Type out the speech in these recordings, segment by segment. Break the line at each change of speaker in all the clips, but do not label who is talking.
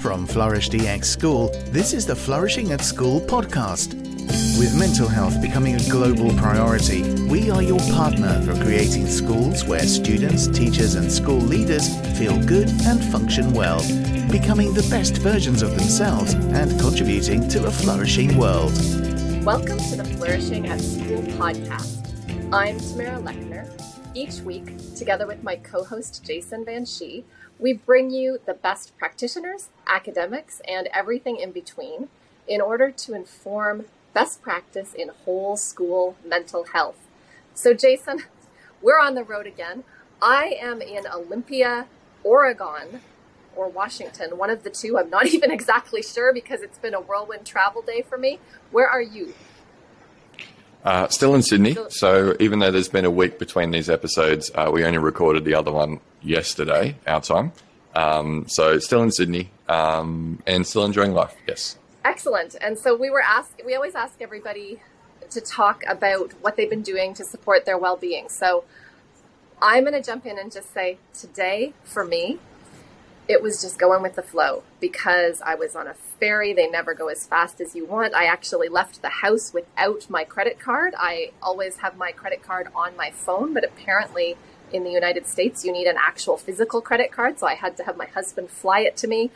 From Flourish DX School, this is the Flourishing at School podcast. With mental health becoming a global priority, we are your partner for creating schools where students, teachers, and school leaders feel good and function well, becoming the best versions of themselves and contributing to a flourishing world.
Welcome to the Flourishing at School podcast. I'm Tamara Lechner. Each week, together with my co host Jason Van Schie, we bring you the best practitioners, academics, and everything in between in order to inform best practice in whole school mental health. So, Jason, we're on the road again. I am in Olympia, Oregon, or Washington, one of the two. I'm not even exactly sure because it's been a whirlwind travel day for me. Where are you?
Uh, still in Sydney. So even though there's been a week between these episodes, uh, we only recorded the other one yesterday, our time. Um, so still in Sydney um, and still enjoying life. Yes.
Excellent. And so we were asked. We always ask everybody to talk about what they've been doing to support their well-being. So I'm going to jump in and just say today for me, it was just going with the flow because I was on a ferry. They never go as fast as you want. I actually left the house without my credit card. I always have my credit card on my phone, but apparently in the United States, you need an actual physical credit card. So I had to have my husband fly it to me.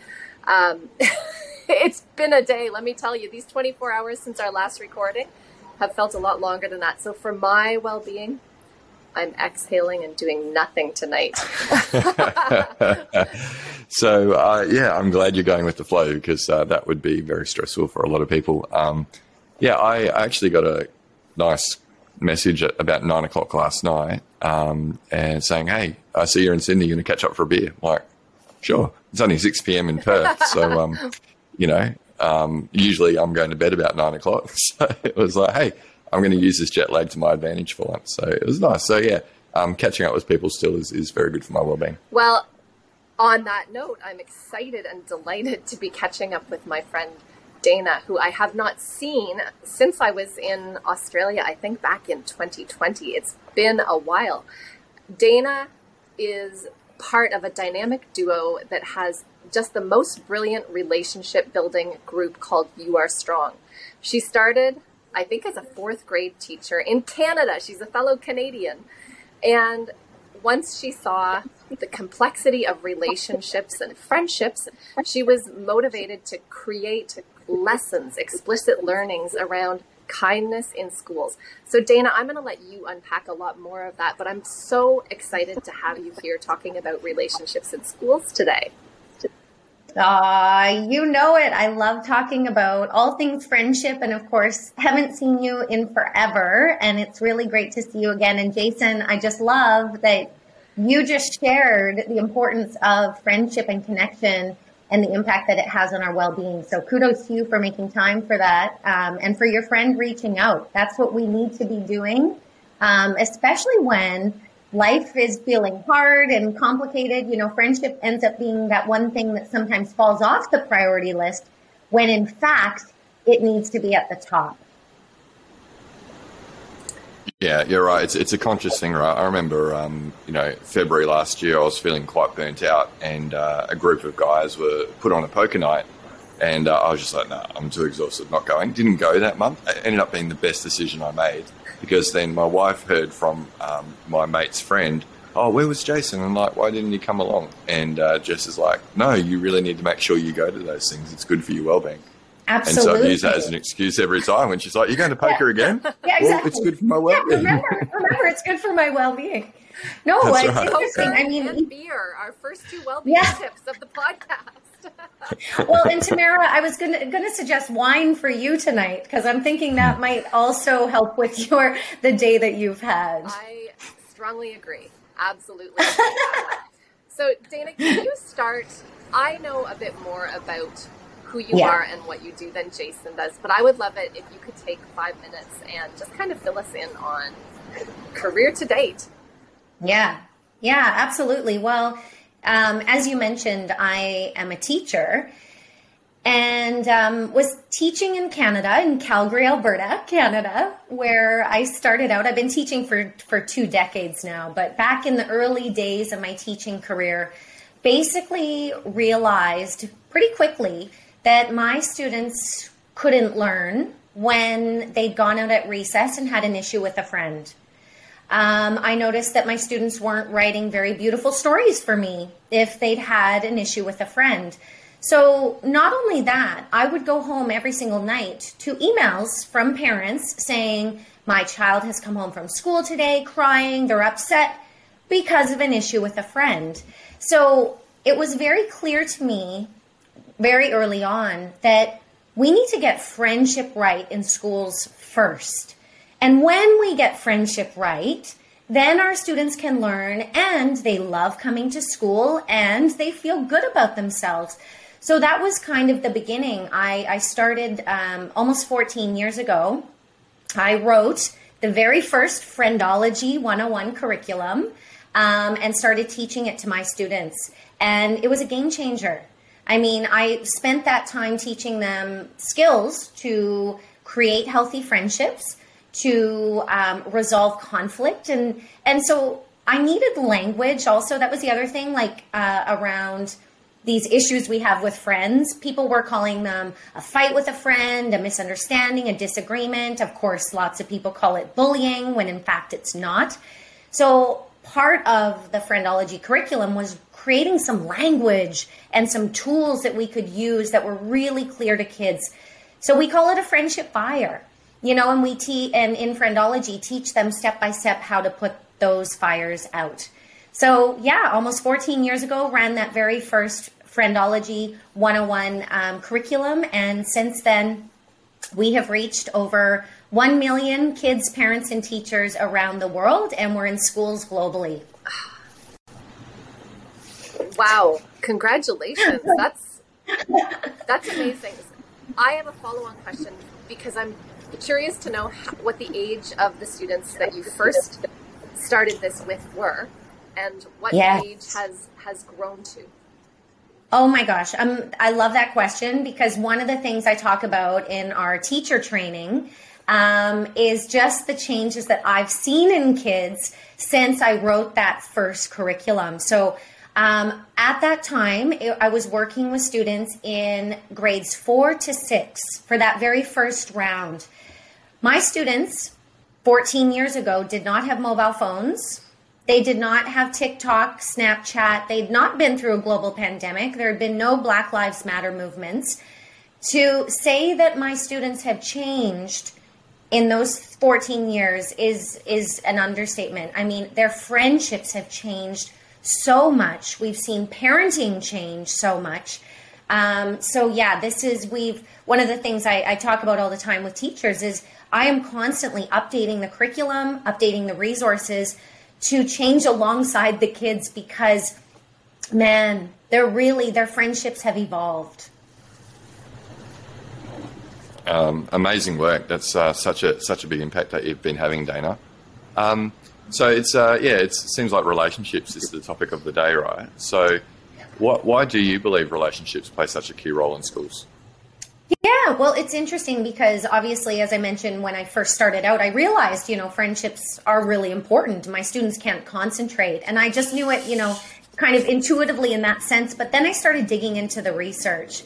Um, it's been a day, let me tell you. These 24 hours since our last recording have felt a lot longer than that. So for my well being, I'm exhaling and doing nothing tonight.
so uh, yeah, I'm glad you're going with the flow because uh, that would be very stressful for a lot of people. Um, yeah, I actually got a nice message at about nine o'clock last night um, and saying, "Hey, I see you're in Sydney. You're going to catch up for a beer." I'm like, sure. It's only six p.m. in Perth, so um, you know, um, usually I'm going to bed about nine o'clock. So it was like, hey I'm going to use this jet lag to my advantage for once. So it was nice. So yeah, um, catching up with people still is, is very good for my well-being.
Well, on that note, I'm excited and delighted to be catching up with my friend Dana, who I have not seen since I was in Australia, I think back in 2020. It's been a while. Dana is part of a dynamic duo that has just the most brilliant relationship building group called URStrong. She started I think, as a fourth grade teacher in Canada. She's a fellow Canadian. And once she saw the complexity of relationships and friendships, she was motivated to create lessons, explicit learnings around kindness in schools. So, Dana, I'm going to let you unpack a lot more of that, but I'm so excited to have you here talking about relationships in schools today.
Uh, you know it. I love talking about all things friendship. And of course, haven't seen you in forever. And it's really great to see you again. And Jason, I just love that you just shared the importance of friendship and connection and the impact that it has on our well-being. So kudos to you for making time for that. Um, and for your friend reaching out. That's what we need to be doing. Um, especially when life is feeling hard and complicated, you know, friendship ends up being that one thing that sometimes falls off the priority list when in fact it needs to be at the top.
Yeah, you're right. It's, it's a conscious thing, right? I remember, um, you know, February last year, I was feeling quite burnt out, and uh, a group of guys were put on a poker night, and uh, I was just like, no, nah, I'm too exhausted, not going. Didn't go that month. It ended up being the best decision I made because then my wife heard from um, my mate's friend, oh, where was Jason? And like, why didn't he come along? And uh, Jess is like, no, you really need to make sure you go to those things. It's good for your well-being.
Absolutely.
And so I use that as an excuse every time when she's like, "You're going to poker
yeah.
again?
yeah, exactly. Well,
it's good for my well-being.
Yeah, remember, remember, it's good for my well-being. No,
That's
it's
right.
interesting.
Poker
I mean,
and beer, our first two well-being
Yeah.
tips of the podcast.
well, and Tamara, I was gonna gonna suggest wine for you tonight because I'm thinking that hmm. might also help with your the day that you've had.
I strongly agree. Absolutely. agree with that. so, Dana, can you start? I know a bit more about who you
Yeah.
are and what you do than Jason does, but I would love it if you could take five minutes and just kind of fill us in on career to date.
Yeah, yeah, absolutely. Well, um, as you mentioned, I am a teacher and um, was teaching in Canada, in Calgary, Alberta, Canada, where I started out. I've been teaching for, for two decades now, but back in the early days of my teaching career, basically realized pretty quickly that my students couldn't learn when they'd gone out at recess and had an issue with a friend. Um, I noticed that my students weren't writing very beautiful stories for me if they'd had an issue with a friend. So, not only that, I would go home every single night to emails from parents saying, My child has come home from school today crying, they're upset because of an issue with a friend. So, it was very clear to me very early on that we need to get friendship right in schools first. And when we get friendship right, then our students can learn and they love coming to school and they feel good about themselves. So that was kind of the beginning. I, I started um, almost 14 years ago. I wrote the very first Friendology 101 curriculum um, and started teaching it to my students. And it was a game changer. I mean, I spent that time teaching them skills to create healthy friendships, to um, resolve conflict, and and so I needed language. Also, that was the other thing, like uh, around these issues we have with friends. People were calling them a fight with a friend, a misunderstanding, a disagreement. Of course, lots of people call it bullying when in fact it's not. So, part of the friendology curriculum was creating some language and some tools that we could use that were really clear to kids. So, we call it a friendship fire. You know, and we teach, and in friendology, teach them step by step how to put those fires out. So, yeah, almost 14 years ago, ran that very first Friendology 101 um, curriculum. And since then, we have reached over 1 million kids, parents, and teachers around the world, and we're in schools globally.
Wow, congratulations. That's that's amazing. I have a follow-on question because I'm curious to know how, what the age of the students that you first started this with were and what yes. age has has grown to.
Oh my gosh. Um, I love that question because one of the things I talk about in our teacher training um, is just the changes that I've seen in kids since I wrote that first curriculum. So um, at that time, it, I was working with students in grades four to six for that very first round. My students, 14 years ago, did not have mobile phones. They did not have TikTok, Snapchat. They'd not been through a global pandemic. There had been no Black Lives Matter movements. To say that my students have changed in those 14 years is is an understatement. I mean, their friendships have changed so much. We've seen parenting change so much. Um, so yeah, this is we've one of the things I, I talk about all the time with teachers is I am constantly updating the curriculum, updating the resources to change alongside the kids because man they're really their friendships have evolved
um, amazing work that's uh, such a such a big impact that you've been having dana um, so it's uh, yeah it seems like relationships is the topic of the day right so what, why do you believe relationships play such a key role in schools
yeah, well, it's interesting because obviously, as I mentioned when I first started out, I realized, you know, friendships are really important. My students can't concentrate. And I just knew it, you know, kind of intuitively in that sense. But then I started digging into the research.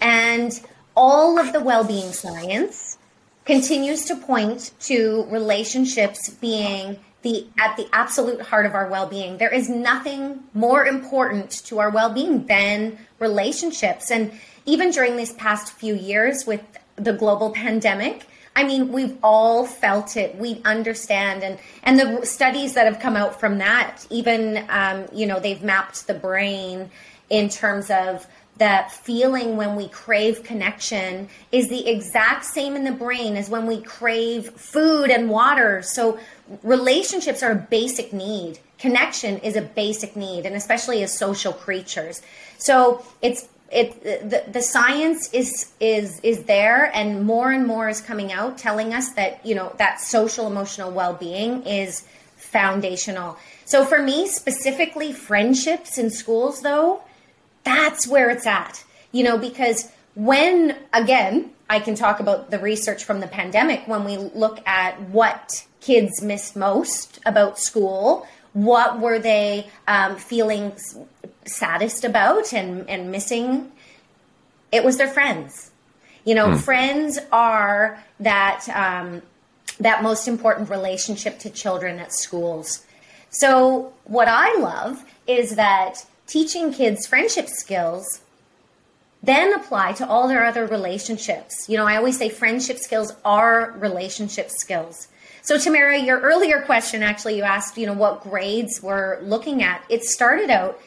And all of the well being science continues to point to relationships being the at the absolute heart of our well-being. There is nothing more important to our well-being than relationships. And even during these past few years with the global pandemic, I mean, we've all felt it. We understand, and and the studies that have come out from that, even um, you know, they've mapped the brain in terms of that feeling when we crave connection is the exact same in the brain as when we crave food and water. So relationships are a basic need. Connection is a basic need, and especially as social creatures. So it's it the, the science is is is there and more and more is coming out telling us that you know that social emotional well-being is foundational so for me specifically friendships in schools though that's where it's at you know because when again i can talk about the research from the pandemic when we look at what kids missed most about school what were they um, feeling saddest about and, and missing, it was their friends. You know, hmm. friends are that um, that most important relationship to children at schools. So, what I love is that teaching kids friendship skills then apply to all their other relationships. You know, I always say friendship skills are relationship skills. So, Tamara, your earlier question actually, you asked, you know, what grades we're looking at. It started out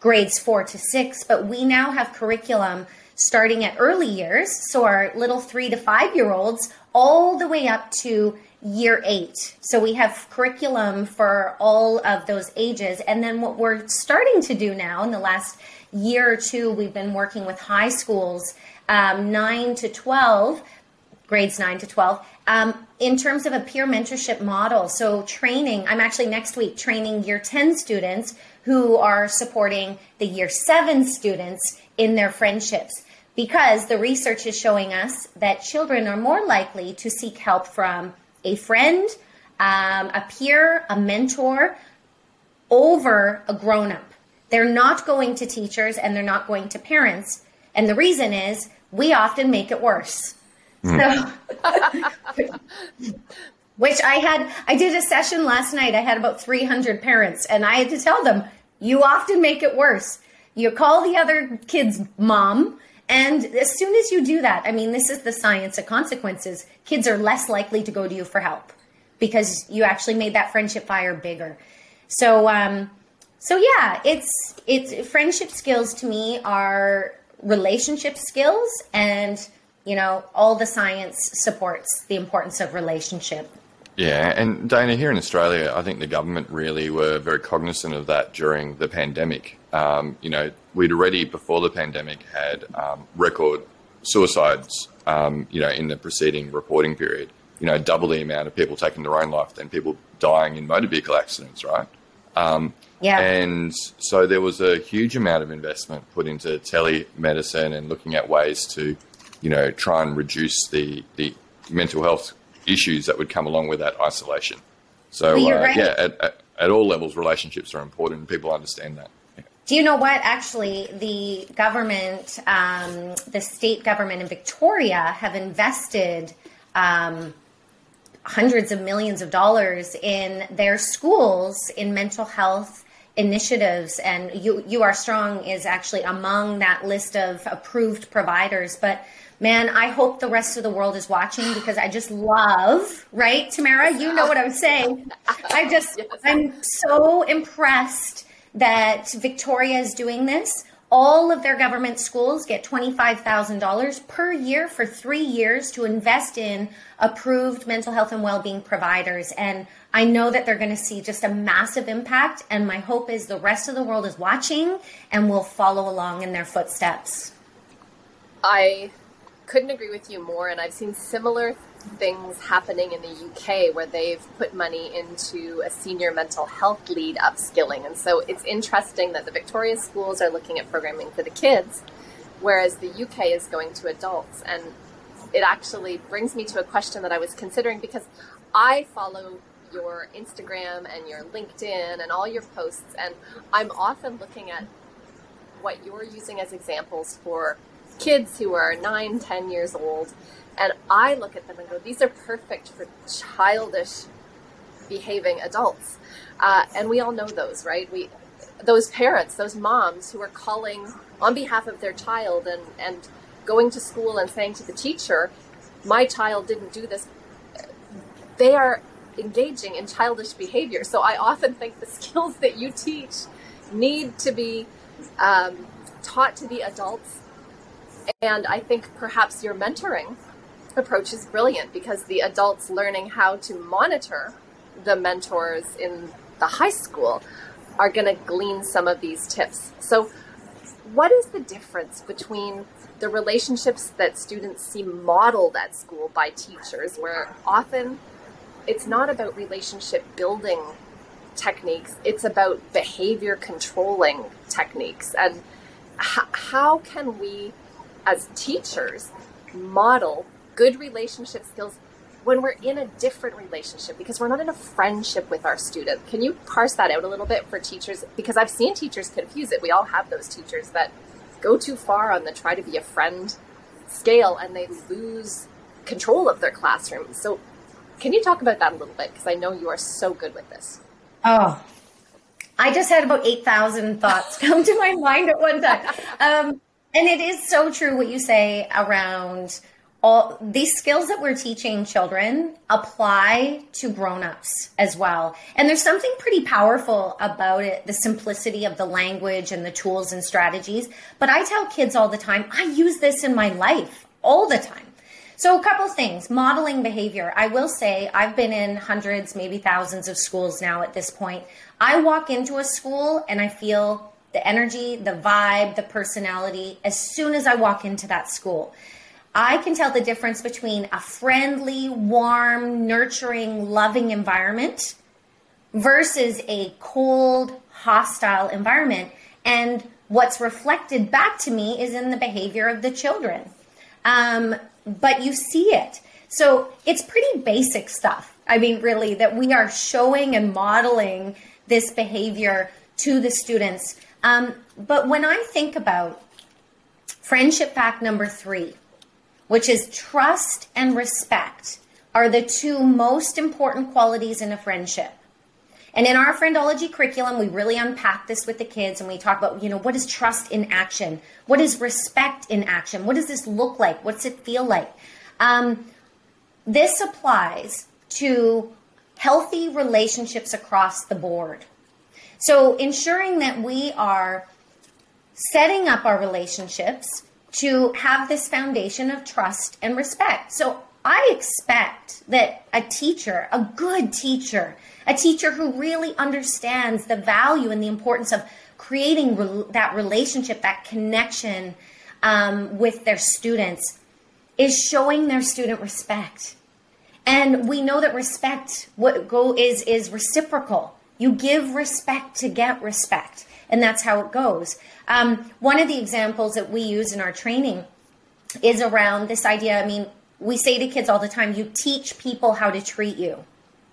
grades four to six, but we now have curriculum starting at early years. So, our little three to five year olds, all the way up to year eight. So, we have curriculum for all of those ages. And then, what we're starting to do now in the last year or two, we've been working with high schools, um, nine to 12 grades 9 to 12 um, in terms of a peer mentorship model so training i'm actually next week training year 10 students who are supporting the year 7 students in their friendships because the research is showing us that children are more likely to seek help from a friend um, a peer a mentor over a grown-up they're not going to teachers and they're not going to parents and the reason is we often make it worse Mm. So, which I had, I did a session last night. I had about 300 parents, and I had to tell them, you often make it worse. You call the other kid's mom, and as soon as you do that, I mean, this is the science of consequences. Kids are less likely to go to you for help because you actually made that friendship fire bigger. So, um, so yeah, it's it's friendship skills to me are relationship skills and you know, all the science supports the importance of relationship.
Yeah, and Dana, here in Australia, I think the government really were very cognizant of that during the pandemic. Um, you know, we'd already before the pandemic had um, record suicides, um, you know, in the preceding reporting period. You know, double the amount of people taking their own life than people dying in motor vehicle accidents, right? Um,
yeah.
And so there was a huge amount of investment put into telemedicine and looking at ways to you know, try and reduce the, the mental health issues that would come along with that isolation. So, uh, right. yeah, at, at, at, all levels, relationships are important, and people understand that.
Do you know what? Actually, the government, um, the state government in Victoria, have invested um, hundreds of millions of dollars in their schools in mental health initiatives and you URStrong is actually among that list of approved providers but man, I hope the rest of the world is watching because I just love, right, Tamara? You know what I'm saying. I just. I'm so impressed that Victoria is doing this. All of their government schools get $25,000 per year for three years to invest in approved mental health and well being providers. And I know that they're going to see just a massive impact. And my hope is the rest of the world is watching and will follow along in their footsteps.
I couldn't agree with you more. And I've seen similar things happening in the UK where they've put money into a senior mental health lead upskilling. And so it's interesting that the Victoria schools are looking at programming for the kids, whereas the UK is going to adults. And it actually brings me to a question that I was considering because I follow your Instagram and your LinkedIn and all your posts, and I'm often looking at what you're using as examples for kids who are nine, ten years old, and I look at them and go, these are perfect for childish behaving adults. Uh, and we all know those, right? We, those parents, those moms who are calling on behalf of their child and, and going to school and saying to the teacher, my child didn't do this. They are engaging in childish behavior. So I often think the skills that you teach need to be um, taught to the adults and I think perhaps your mentoring approach is brilliant because the adults learning how to monitor the mentors in the high school are going to glean some of these tips. So, what is the difference between the relationships that students see modeled at school by teachers, where often it's not about relationship building techniques, it's about behavior controlling techniques? And h- how can we as teachers model good relationship skills when we're in a different relationship because we're not in a friendship with our student. Can you parse that out a little bit for teachers? Because I've seen teachers confuse it. We all have those teachers that go too far on the try to be a friend scale and they lose control of their classroom. So, can you talk about that a little bit? Because I know you are so good with this.
Oh, I just had about 8,000 thoughts come to my mind at one time. Um, and it is so true what you say around all these skills that we're teaching children apply to grown-ups as well. And there's something pretty powerful about it the simplicity of the language and the tools and strategies. But i tell kids all the time i use this in my life all the time. So a couple things. Modeling behavior. I will say i've been in hundreds maybe thousands of schools now at this point. I walk into a school and i feel the energy the vibe the personality as soon as i walk into that school I can tell the difference between a friendly, warm, nurturing, loving environment versus a cold, hostile environment. And what's reflected back to me is in the behavior of the children. Um, but you see it. So it's pretty basic stuff. I mean, really, that we are showing and modeling this behavior to the students. Um, but when I think about friendship fact number three, which is trust and respect, are the two most important qualities in a friendship. And in our friendology curriculum, we really unpack this with the kids and we talk about, you know, what is trust in action? What is respect in action? What does this look like? What's it feel like? Um, this applies to healthy relationships across the board. So ensuring that we are setting up our relationships to have this foundation of trust and respect. So I expect that a teacher, a good teacher, a teacher who really understands the value and the importance of creating re- that relationship, that connection um, with their students, is showing their student respect. And we know that respect what go is is reciprocal. You give respect to get respect, and that's how it goes. Um, one of the examples that we use in our training is around this idea. I mean, we say to kids all the time, you teach people how to treat you,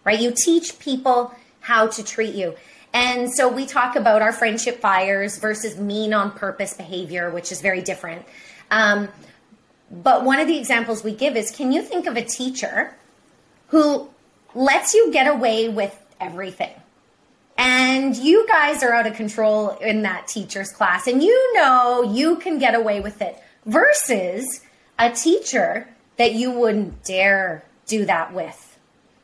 right? You teach people how to treat you. And so we talk about our friendship fires versus mean on purpose behavior, which is very different. Um, but one of the examples we give is can you think of a teacher who lets you get away with everything? And you guys are out of control in that teacher's class and you know you can get away with it versus a teacher that you wouldn't dare do that with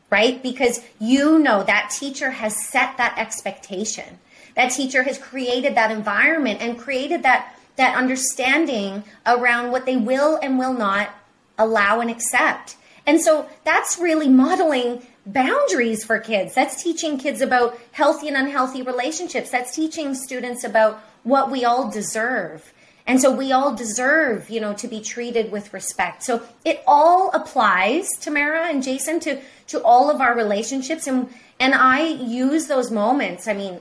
right? Because you know that teacher has set that expectation. That teacher has created that environment and created that that understanding around what they will and will not allow and accept. And so that's really modeling boundaries for kids. That's teaching kids about healthy and unhealthy relationships. That's teaching students about what we all deserve. And so we all deserve, you know, to be treated with respect. So it all applies, to Tamara and Jason, to to all of our relationships. And and I use those moments. I mean,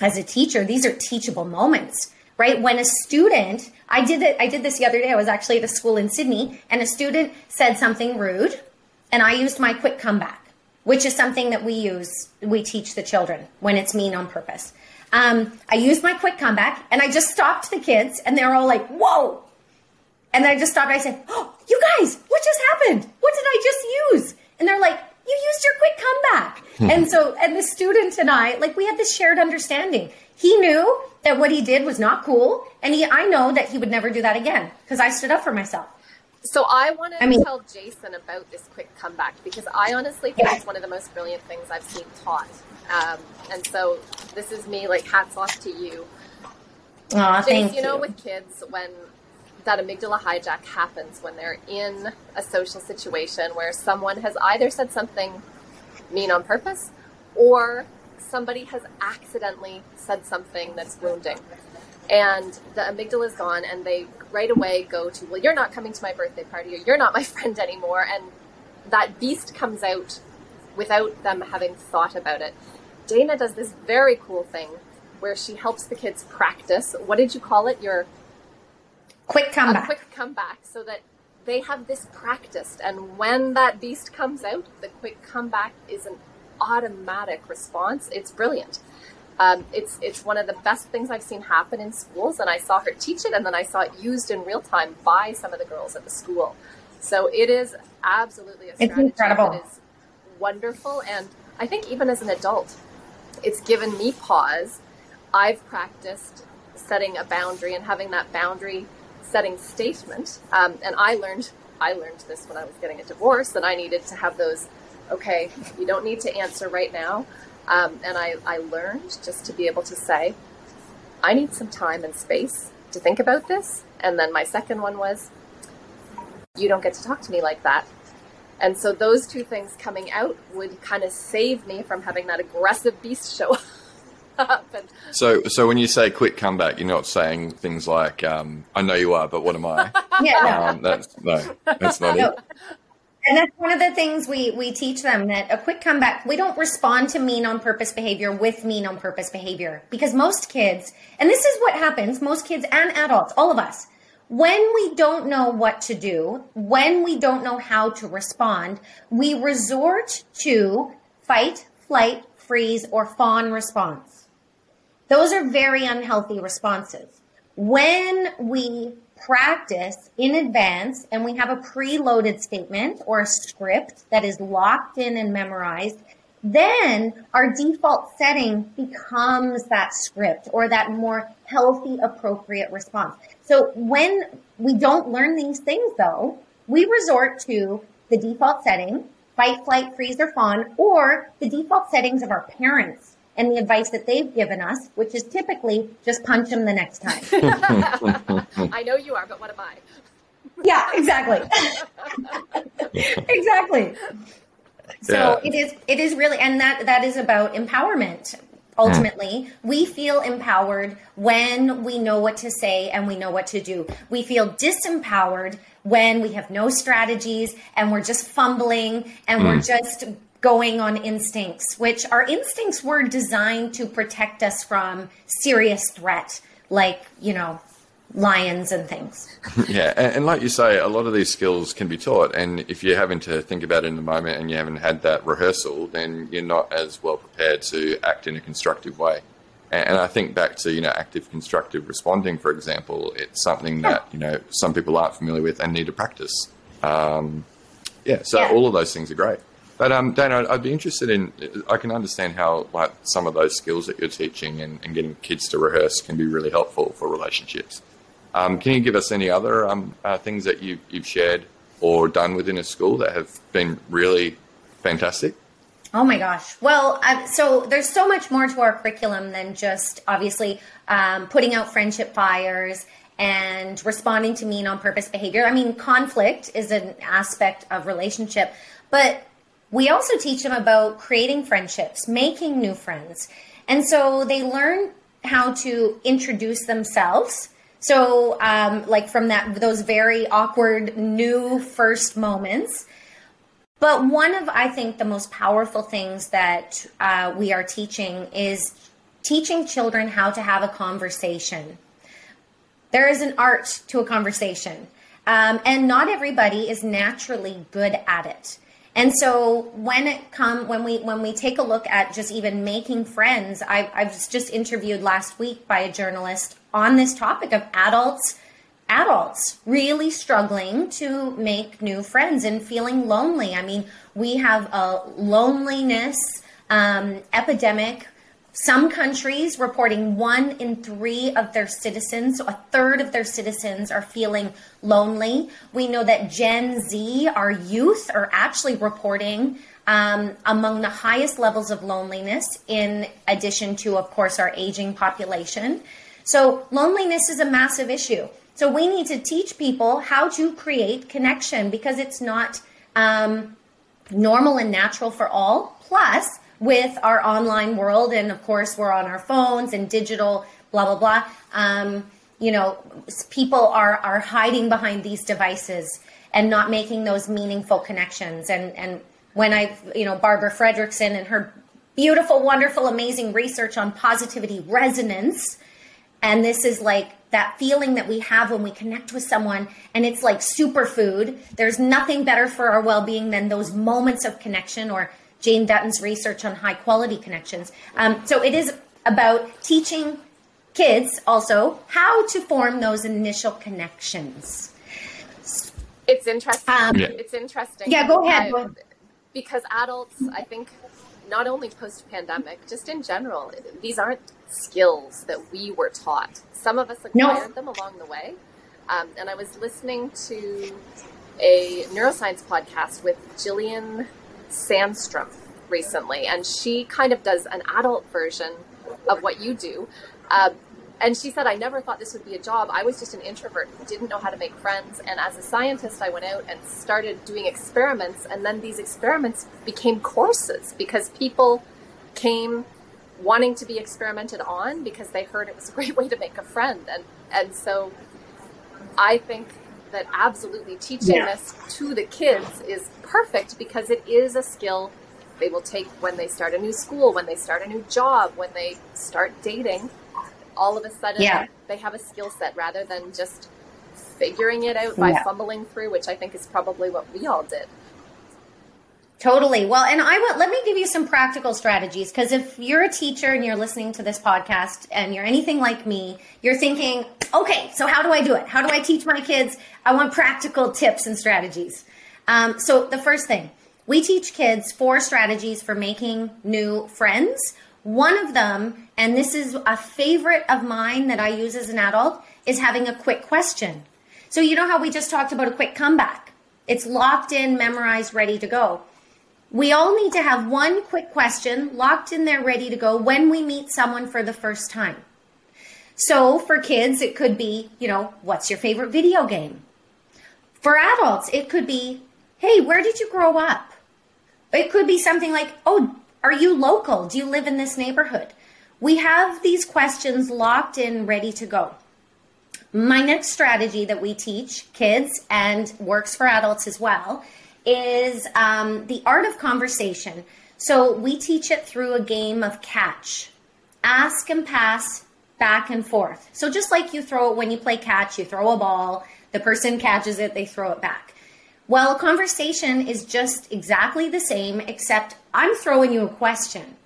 as a teacher, these are teachable moments, right? When a student, I did it, I did this the other day. I was actually at a school in Sydney, and a student said something rude, and I used my quick comeback which is something that we use, we teach the children when it's mean on purpose. Um, I used my quick comeback and I just stopped the kids and they're all like, whoa. And then I just stopped and I said, oh, you guys, what just happened? What did I just use? And they're like, you used your quick comeback. and so, and the student and I, like, we had this shared understanding. He knew that what he did was not cool. And he, I know that he would never do that again because I stood up for myself.
So I want to I mean, tell Jason about this quick comeback because I honestly think yeah. it's one of the most brilliant things I've seen taught. Um, and so this is me, like hats off to you.
Aw,
thank
you
know, with kids, when that amygdala hijack happens, when they're in a social situation where someone has either said something mean on purpose or somebody has accidentally said something that's wounding and the amygdala is gone and they right away go to well you're not coming to my birthday party or you're not my friend anymore and that beast comes out without them having thought about it dana does this very cool thing where she helps the kids practice what did you call it your
quick comeback
quick comeback so that they have this practiced, and when that beast comes out, the quick comeback is an automatic response. It's brilliant. Um, it's it's one of the best things I've seen happen in schools, and I saw her teach it, and then I saw it used in real time by some of the girls at the school. So it is absolutely a
strategy it's incredible.
that is wonderful, and I think even as an adult, it's given me pause. I've practiced setting a boundary and having that boundary setting statement, um, and I learned I learned this when I was getting a divorce that I needed to have those. Okay, you don't need to answer right now um, and I, I learned just to be able to say, I need some time and space to think about this. And then my second one was, you don't get to talk to me like that. And so those two things coming out would kind of save me from having that aggressive beast show up. And
so, so when you say quick comeback, you're not saying things like, um, "I know you are, but what am I?"
yeah, no.
Um, that's no, that's not no. it.
And that's one of the things we, we teach them that a quick comeback, we don't respond to mean on purpose behavior with mean on purpose behavior. Because most kids, and this is what happens, most kids and adults, all of us, when we don't know what to do, when we don't know how to respond, we resort to fight, flight, freeze, or fawn response. Those are very unhealthy responses. When we practice in advance and we have a preloaded statement or a script that is locked in and memorized, then our default setting becomes that script or that more healthy, appropriate response. So when we don't learn these things though, we resort to the default setting, fight, flight, freeze, or fawn, or the default settings of our parents and the advice that they've given us, which is typically just punch them the next time.
I know you are, but what am I?
yeah, exactly. exactly. So yeah. it is it is really and that that is about empowerment. Ultimately, we feel empowered when we know what to say and we know what to do. We feel disempowered when we have no strategies and we're just fumbling and mm. we're just going on instincts, which our instincts were designed to protect us from serious threat, like, you know, lions and things.
yeah, and, like you say, a lot of these skills can be taught. And if you're having to think about it in the moment and you haven't had that rehearsal, then you're not as well prepared to act in a constructive way. And, and I think back to, you know, active constructive responding, for example, it's something that, you know, some people aren't familiar with and need to practice. Um, yeah, so yeah. all of those things are great. But um, Dana, I'd be interested in. I can understand how like some of those skills that you're teaching and, and getting kids to rehearse can be really helpful for relationships. Um, can you give us any other um, uh, things that you've, you've shared or done within a school that have been really fantastic?
Oh my gosh. Well, so there's so much more to our curriculum than just obviously um, putting out friendship fires and responding to mean on purpose behavior. I mean, conflict is an aspect of relationship, but we also teach them about creating friendships, making new friends. And so they learn how to introduce themselves. So, um, like from that, those very awkward new first moments. But one of, I think, the most powerful things that uh, we are teaching is teaching children how to have a conversation. There is an art to a conversation, um, and not everybody is naturally good at it. And so when it come when we when we take a look at just even making friends, I, I was just interviewed last week by a journalist on this topic of adults adults really struggling to make new friends and feeling lonely. I mean, we have a loneliness um, epidemic some countries reporting one in three of their citizens, so a third of their citizens are feeling lonely. We know that Gen Z, our youth, are actually reporting um, among the highest levels of loneliness, in addition to, of course, our aging population. So, loneliness is a massive issue. So, we need to teach people how to create connection because it's not um, normal and natural for all. Plus, with our online world, and of course, we're on our phones and digital, blah blah blah. Um, you know, people are are hiding behind these devices and not making those meaningful connections. And and when I, you know, Barbara Fredrickson and her beautiful, wonderful, amazing research on positivity resonance And this is like that feeling that we have when we connect with someone and it's like superfood. There's nothing better for our well being than those moments of connection or Jane Dutton's research on high quality connections. Um, so it is about teaching kids also how to form those initial connections.
It's interesting.
Um,
Yeah.
It's interesting.
Yeah, go ahead,
I-
go ahead.
because adults, I think, not only post pandemic, just in general, these aren't skills that we were taught. Some of us
No.
them along the way. Um, and I was listening to a neuroscience podcast with Gillian Sandstrom recently, and she kind of does an adult version of what you do. Uh, and she said, I never thought this would be a job. I was just an introvert who didn't know how to make friends. And as a scientist, I went out and started doing experiments. And then these experiments became courses because people came wanting to be experimented on because they heard it was a great way to make a friend. And, and so I think that absolutely teaching
Yeah.
this to the kids is perfect because it is a skill they will take when they start a new school, when they start a new job, when they start dating. All of a sudden,
Yeah.
they have a skill set rather than just figuring it out by
Yeah.
fumbling through, which I think is probably what we all did.
Totally. Well, and I will let me give you some practical strategies because if you're a teacher and you're listening to this podcast and you're anything like me, you're thinking, okay, so how do I do it? How do I teach my kids? I want practical tips and strategies. Um, so the first thing, we teach kids four strategies for making new friends. One of them, and this is a favorite of mine that I use as an adult, is having a quick question. So you know how we just talked about a quick comeback? It's locked in, memorized, ready to go. We all need to have one quick question locked in there, ready to go when we meet someone for the first time. So for kids, it could be, you know, what's your favorite video game? For adults, it could be, hey, where did you grow up? It could be something like, oh, are you local? Do you live in this neighborhood? We have these questions locked in, ready to go. My next strategy that we teach kids and works for adults as well is um, the art of conversation. So we teach it through a game of catch, ask and pass back and forth. So just like you throw it when you play catch, you throw a ball, the person catches it, they throw it back. Well, a conversation is just exactly the same, except I'm throwing you a question.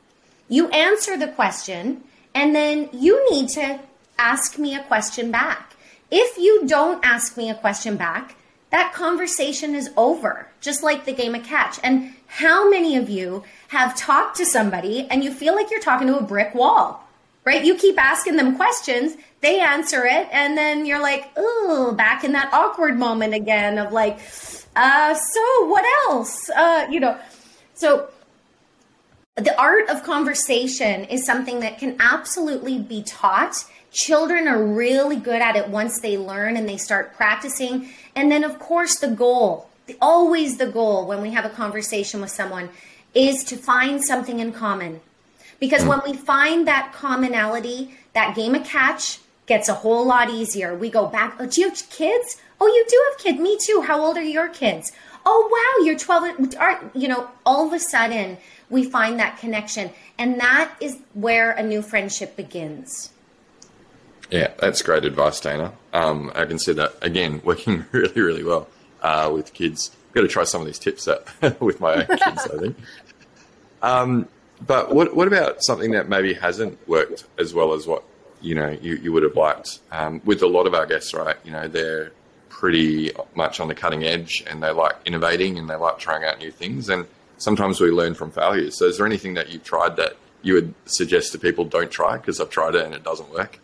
You answer the question, and then you need to ask me a question back. If you don't ask me a question back, that conversation is over, just like the game of catch. And how many of you have talked to somebody and you feel like you're talking to a brick wall, right? You keep asking them questions, they answer it, and then you're like, oh, back in that awkward moment again of like, uh, so what else? Uh, you know, so the art of conversation is something that can absolutely be taught. Children are really good at it once they learn and they start practicing. And then, of course, the goal, always the goal when we have a conversation with someone, is to find something in common. Because when we find that commonality, that game of catch gets a whole lot easier. We go back, oh, do you have kids? Oh, you do have kids. Me too. How old are your kids? Oh, wow, you're 12. Are, you know, all of a sudden, we find that connection. And that is where a new friendship begins.
Yeah, that's great advice, Dana. Um, I can see that again working really, really well uh, with kids. Got to try some of these tips out with my own kids. I think. Um, but what what about something that maybe hasn't worked as well as what you know you, you would have liked? Um, with a lot of our guests, right? You know, they're pretty much on the cutting edge, and they like innovating and they like trying out new things. And sometimes we learn from failures. So, is there anything that you've tried that you would suggest to people don't try because I've tried it and it doesn't work?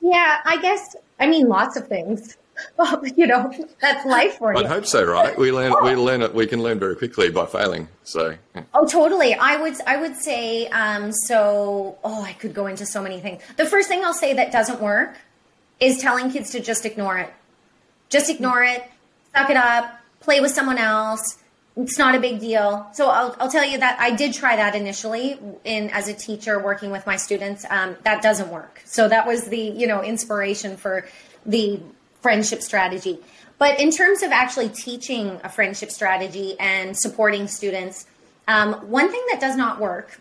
Yeah, I guess, I mean, lots of things. Well, you know, that's life for you.
I'd hope so, right? We learn, we learn it. We can learn very quickly by failing. So, yeah.
Oh, totally. I would I would say um, so. Oh, I could go into so many things. The first thing I'll say that doesn't work is telling kids to just ignore it. Just ignore it. Suck it up. Play with someone else. It's not a big deal. So I'll, I'll tell you that I did try that initially in as a teacher working with my students. Um, that doesn't work. So that was the you know inspiration for the friendship strategy. But in terms of actually teaching a friendship strategy and supporting students, um, one thing that does not work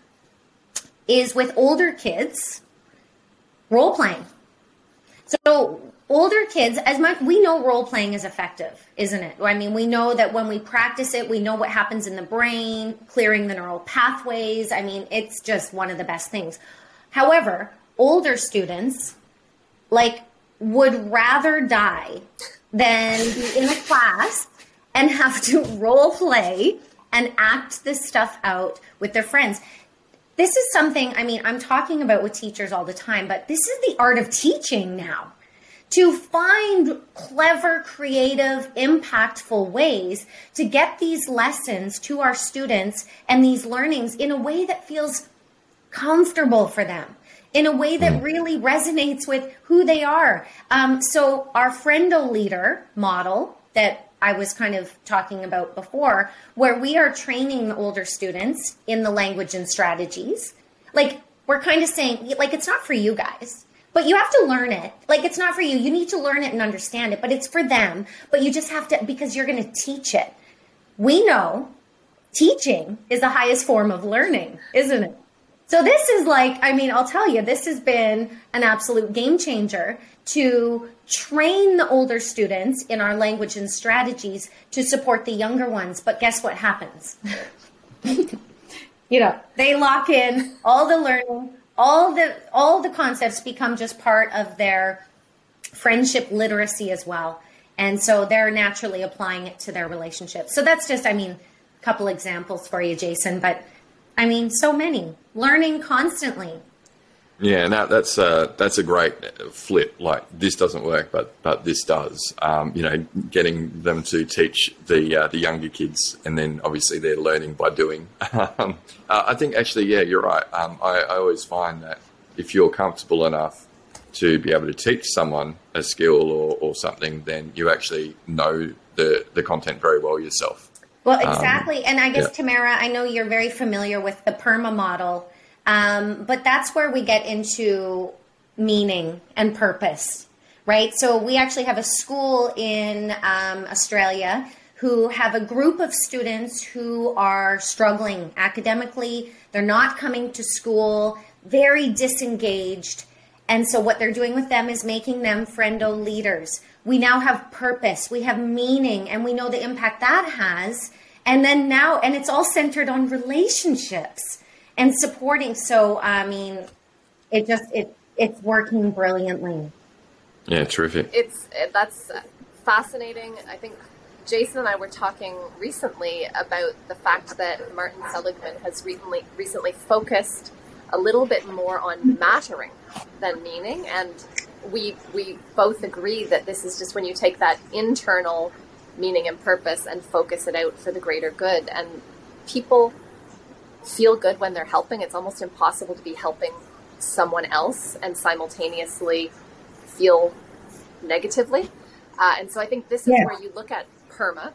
is with older kids, role playing. So older kids, as much we know role playing is effective, isn't it? I mean, we know that when we practice it, we know what happens in the brain, clearing the neural pathways. I mean, it's just one of the best things. However, older students like would rather die than be in a class and have to role play and act this stuff out with their friends. This is something, I mean, I'm talking about with teachers all the time, but this is the art of teaching now. To find clever, creative, impactful ways to get these lessons to our students and these learnings in a way that feels comfortable for them in a way that hmm. really resonates with who they are. Um, so, our friendo leader model that I was kind of talking about before, where we are training the older students in the language and strategies. Like, we're kind of saying, like, it's not for you guys, but you have to learn it. Like, it's not for you. You need to learn it and understand it, but it's for them. But you just have to, because you're going to teach it. We know teaching is the highest form of learning, isn't it? So this is like, I mean, I'll tell you, this has been an absolute game changer to train the older students in our language and strategies to support the younger ones. But guess what happens? you know, they lock in all the learning, all the all the concepts become just part of their friendship literacy as well. And so they're naturally applying it to their relationships. So that's just, I mean, a couple examples for you, Jason, but I mean, so many learning constantly.
Yeah, that, that's a, that's a great flip. Like this doesn't work, but but this does. Um, you know, getting them to teach the uh, the younger kids, and then obviously they're learning by doing. um, uh, I think actually, yeah, you're right. Um, I, I always find that if you're comfortable enough to be able to teach someone a skill or, or something, then you actually know the the content very well yourself.
Well, um, exactly. And I guess, yeah. Tamara, I know you're very familiar with the PERMA model, um, but that's where we get into meaning and purpose, right? So we actually have a school in um, Australia who have a group of students who are struggling academically. They're not coming to school, very disengaged. And so what they're doing with them is making them friendo leaders we now have purpose, we have meaning, and we know the impact that has. And then now, and it's all centered on relationships and supporting. So, I mean, it just it it's working brilliantly.
Yeah, terrific.
It's that's fascinating. I think Jason and I were talking recently about the fact that Martin Seligman has recently recently focused a little bit more on mattering than meaning and we we both agree that this is just when you take that internal meaning and purpose and focus it out for the greater good and people feel good when they're helping it's almost impossible to be helping someone else and simultaneously feel negatively uh, and so i think this is yeah. where you look at perma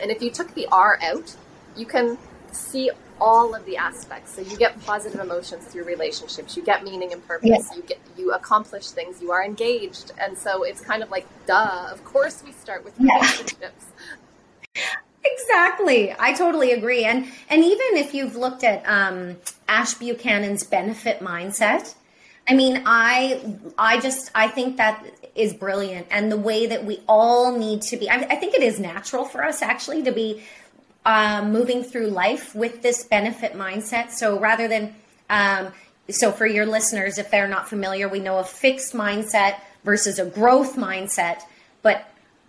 and if you took the r out you can see all of the aspects. So you get positive emotions through relationships. You get meaning and purpose. Yes. You get you accomplish things. You are engaged, and so it's kind of like, duh. Of course, we start with relationships.
Exactly, I totally agree. And and even if you've looked at um, Ash Buchanan's benefit mindset, I mean, I I just I think that is brilliant, and the way that we all need to be. I, I think it is natural for us actually to be um, moving through life with this benefit mindset. So rather than, um, so for your listeners, if they're not familiar, we know a fixed mindset versus a growth mindset, but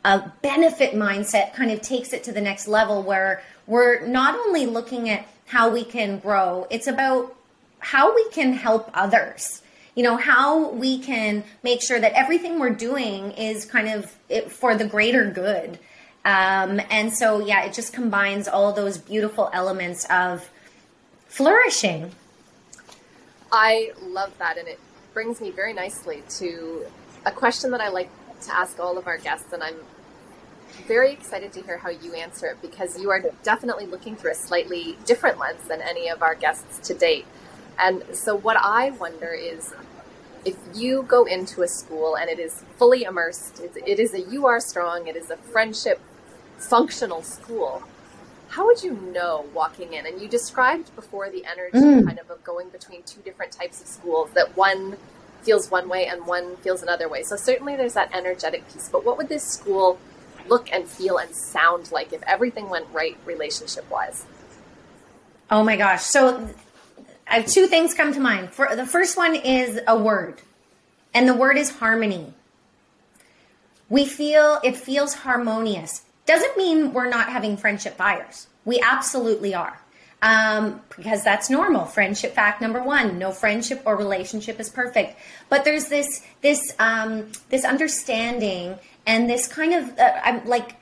a benefit mindset kind of takes it to the next level where we're not only looking at how we can grow, it's about how we can help others you know how we can make sure that everything we're doing is kind of for the greater good um, and so, yeah, it just combines all those beautiful elements of flourishing.
I love that. And it brings me very nicely to a question that I like to ask all of our guests. And I'm very excited to hear how you answer it because you are definitely looking through a slightly different lens than any of our guests to date. And so, what I wonder is if you go into a school and it is fully immersed, it is a URStrong, it is a friendship functional school, how would you know walking in? And you described before the energy mm. kind of of going between two different types of schools that one feels one way and one feels another way. So certainly there's that energetic piece. But what would this school look and feel and sound like if everything went right relationship wise?
Oh my gosh. So I have two things come to mind. For the first one is a word. And the word is harmony. We feel it feels harmonious. Doesn't mean we're not having friendship fires. We absolutely are. Um, because that's normal. Friendship fact number one: no friendship or relationship is perfect. But there's this this um, this understanding and this kind of uh, like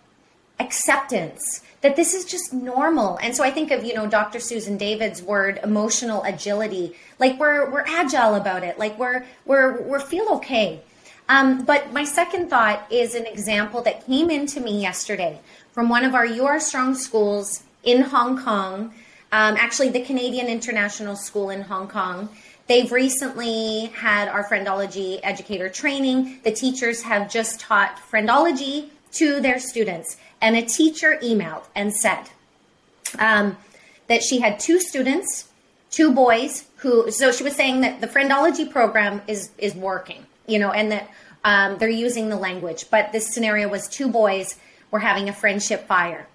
acceptance that this is just normal. And so I think of, you know, Dr. Susan David's word, emotional agility. Like we're we're agile about it. Like we're we're we're feel okay. Um, but my second thought is an example that came into me yesterday from one of our URStrong schools in Hong Kong, um, actually the Canadian International School in Hong Kong. They've recently had our friendology educator training. The teachers have just taught friendology to their students. And a teacher emailed and said um, that she had two students, two boys who, so she was saying that the friendology program is, is working, you know, and that um, they're using the language. But this scenario was two boys were having a friendship fire.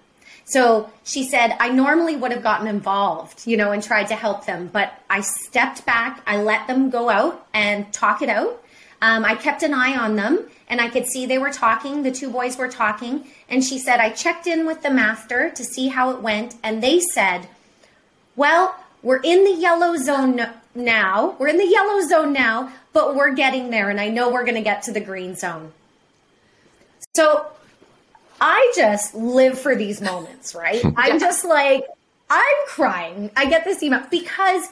So she said, I normally would have gotten involved, you know, and tried to help them, but I stepped back. I let them go out and talk it out. Um, I kept an eye on them and I could see they were talking. The two boys were talking. And she said, I checked in with the master to see how it went. And they said, Well, we're in the yellow zone now. We're in the yellow zone now, but we're getting there. And I know we're going to get to the green zone. So I just live for these moments, right? I'm just like, I'm crying. I get this email because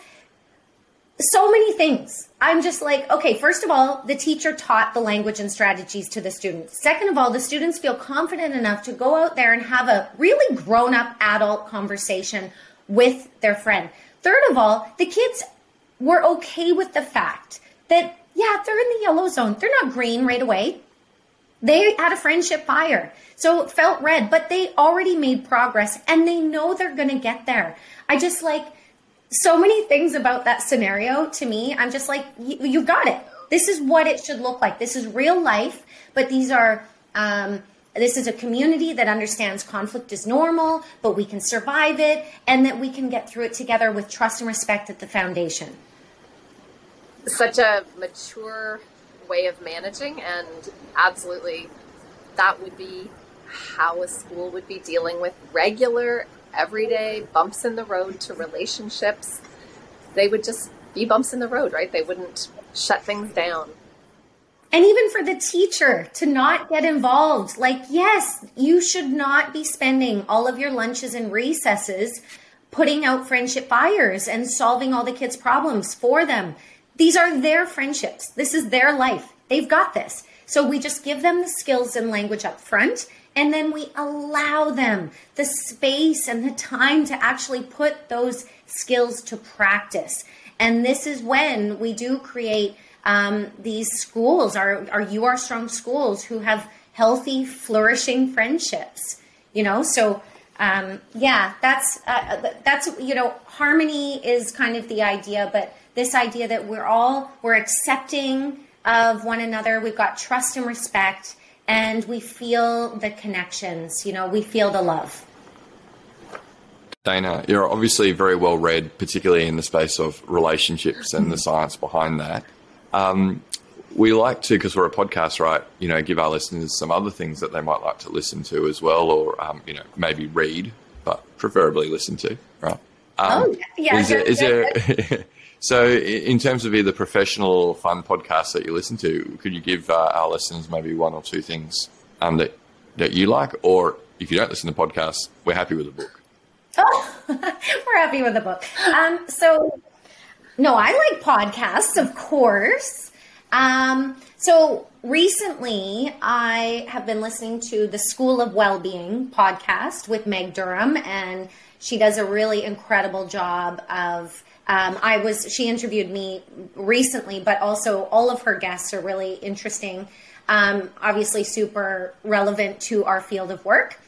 so many things. I'm just like, okay, first of all, the teacher taught the language and strategies to the students. Second of all, the students feel confident enough to go out there and have a really grown up adult conversation with their friend. Third of all, the kids were okay with the fact that, yeah, they're in the yellow zone. They're not green right away. They had a friendship fire. So it felt red, but they already made progress and they know they're going to get there. I just like, so many things about that scenario to me. I'm just like, you, got it. This is what it should look like. This is real life, but these are. Um, this is a community that understands conflict is normal, but we can survive it, and that we can get through it together with trust and respect at the foundation.
Such a mature way of managing, and absolutely, that would be how a school would be dealing with regular everyday bumps in the road to relationships, they would just be bumps in the road, right? They wouldn't shut things down.
And even for the teacher to not get involved, like, yes, you should not be spending all of your lunches and recesses putting out friendship fires and solving all the kids' problems for them. These are their friendships. This is their life. They've got this. So we just give them the skills and language up front and then we allow them the space and the time to actually put those skills to practice. And this is when we do create um, these schools, our, our URStrong schools, who have healthy, flourishing friendships. You know, so um, yeah, that's uh, that's you know, harmony is kind of the idea, but this idea that we're all we're accepting of one another, we've got trust and respect, and we feel the connections, you know, we feel the love.
Dana, you're obviously very well read, particularly in the space of relationships and the science behind that. Um, we like to, because we're a podcast, right? You know, give our listeners some other things that they might like to listen to as well, or um, you know, maybe read, but preferably listen to, right?
Um, oh yeah,
is, there, is there So, in terms of either professional or fun podcasts that you listen to, could you give uh, our listeners maybe one or two things um, that that you like, or if you don't listen to podcasts, we're happy with the book.
Oh, we're happy with the book. Um, so, no, I like podcasts, of course. Um, so recently, I have been listening to the School of Wellbeing podcast with Meg Durham, and she does a really incredible job of um, I was she interviewed me recently, but also all of her guests are really interesting. Um, obviously, super relevant to our field of work.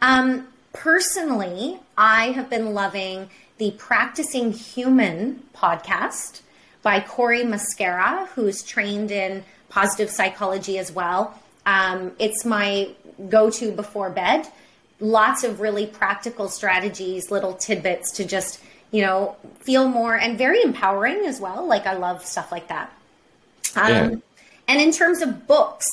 Um, personally, I have been loving the Practicing Human podcast by Cory Muscara, who's trained in positive psychology as well. Um, it's my go to before bed. Lots of really practical strategies, little tidbits to just, you know, feel more and very empowering as well. Like, I love stuff like that. Um, yeah. And in terms of books,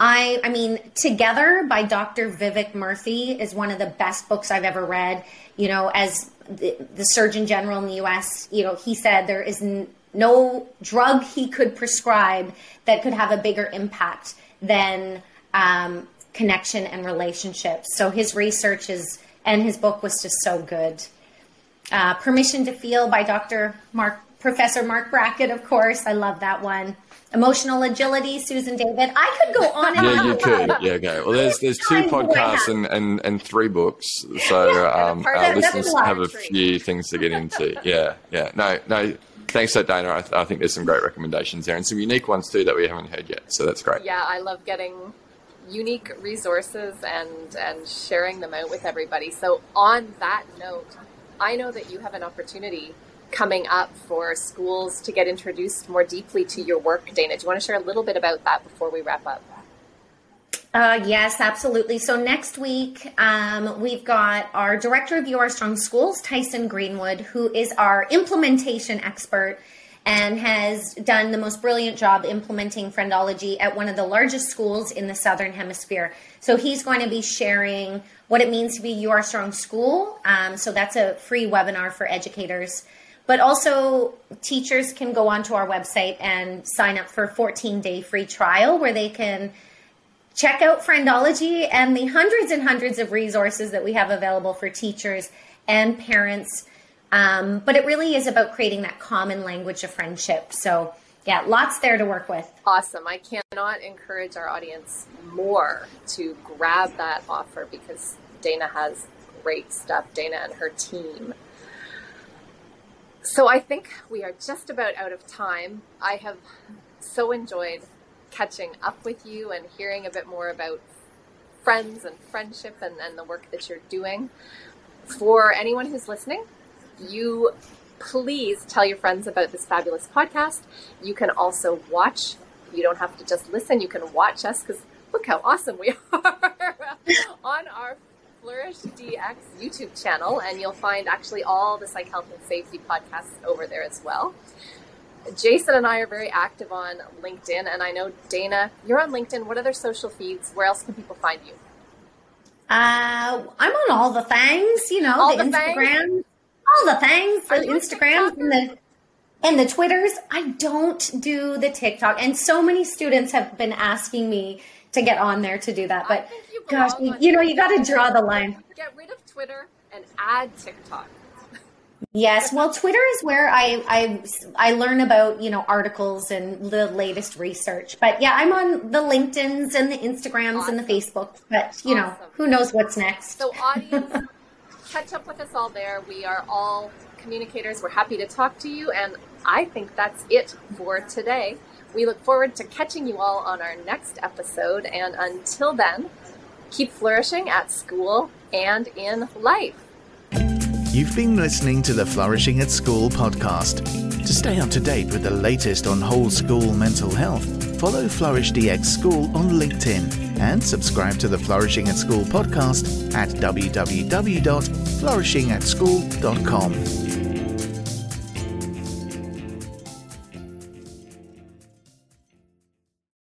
I, I mean, Together by Dr. Vivek Murthy is one of the best books I've ever read. You know, as the, the Surgeon General in the U.S., you know, he said there is n- no drug he could prescribe that could have a bigger impact than um, connection and relationships. So his research is and his book was just so good. Uh, Permission to Feel by Dr. Mark Professor Marc Brackett, of course. I love that one. Emotional Agility, Susan David. I could go on and
on. Yeah, you could. Yeah, okay. Well, there's there's two podcasts and, and, and three books, so yeah, um, our listeners have a few things to get into. Yeah, yeah. No, no. Thanks, for Dana. I, th- I think there's some great recommendations there and some unique ones too that we haven't heard yet. So that's great.
Yeah, I love getting unique resources and and sharing them out with everybody. So on that note, I know that you have an opportunity coming up for schools to get introduced more deeply to your work, Dana. Do you want to share a little bit about that before we wrap up?
Uh, yes, absolutely. So next week, um, we've got our director of URStrong Schools, Tyson Greenwood, who is our implementation expert and has done the most brilliant job implementing friendology at one of the largest schools in the Southern Hemisphere. So he's going to be sharing what it means to be URStrong School. Um, so that's a free webinar for educators. But also, teachers can go onto our website and sign up for a 14 day free trial where they can check out Friendology and the hundreds and hundreds of resources that we have available for teachers and parents. Um, but it really is about creating that common language of friendship. So, yeah, lots there to work with.
Awesome. I cannot encourage our audience more to grab that offer because Dana has great stuff, Dana and her team. So I think we are just about out of time. I have so enjoyed catching up with you and hearing a bit more about friends and friendship and, and the work that you're doing. For anyone who's listening, you please tell your friends about this fabulous podcast. You can also watch. You don't have to just listen. You can watch us because look how awesome we are on our Flourish DX YouTube channel, and you'll find actually all the psych health and safety podcasts over there as well. Jason and I are very active on LinkedIn, and I know Dana, you're on LinkedIn. What other social feeds? Where else can people find you?
Uh, I'm on all the things, you know, all the, the Instagram, all the things, the Instagrams and the and the Twitters. I don't do the TikTok, and so many students have been asking me to get on there to do that. But gosh, you, you know, you got to draw the line.
Get rid of Twitter and add TikTok.
Yes, well, Twitter is where I, I I learn about you know articles and the latest research. But yeah, I'm on the LinkedIn's and the Instagrams awesome. and the Facebook. But you awesome. know, who knows what's next?
So, audience, catch up with us all there. We are all communicators. We're happy to talk to you, and I think that's it for today. We look forward to catching you all on our next episode. And until then, keep flourishing at school and in life.
You've been listening to the Flourishing at School podcast. To stay up to date with the latest on whole school mental health, follow Flourish DX School on LinkedIn and subscribe to the Flourishing at School podcast at www.flourishingatschool.com.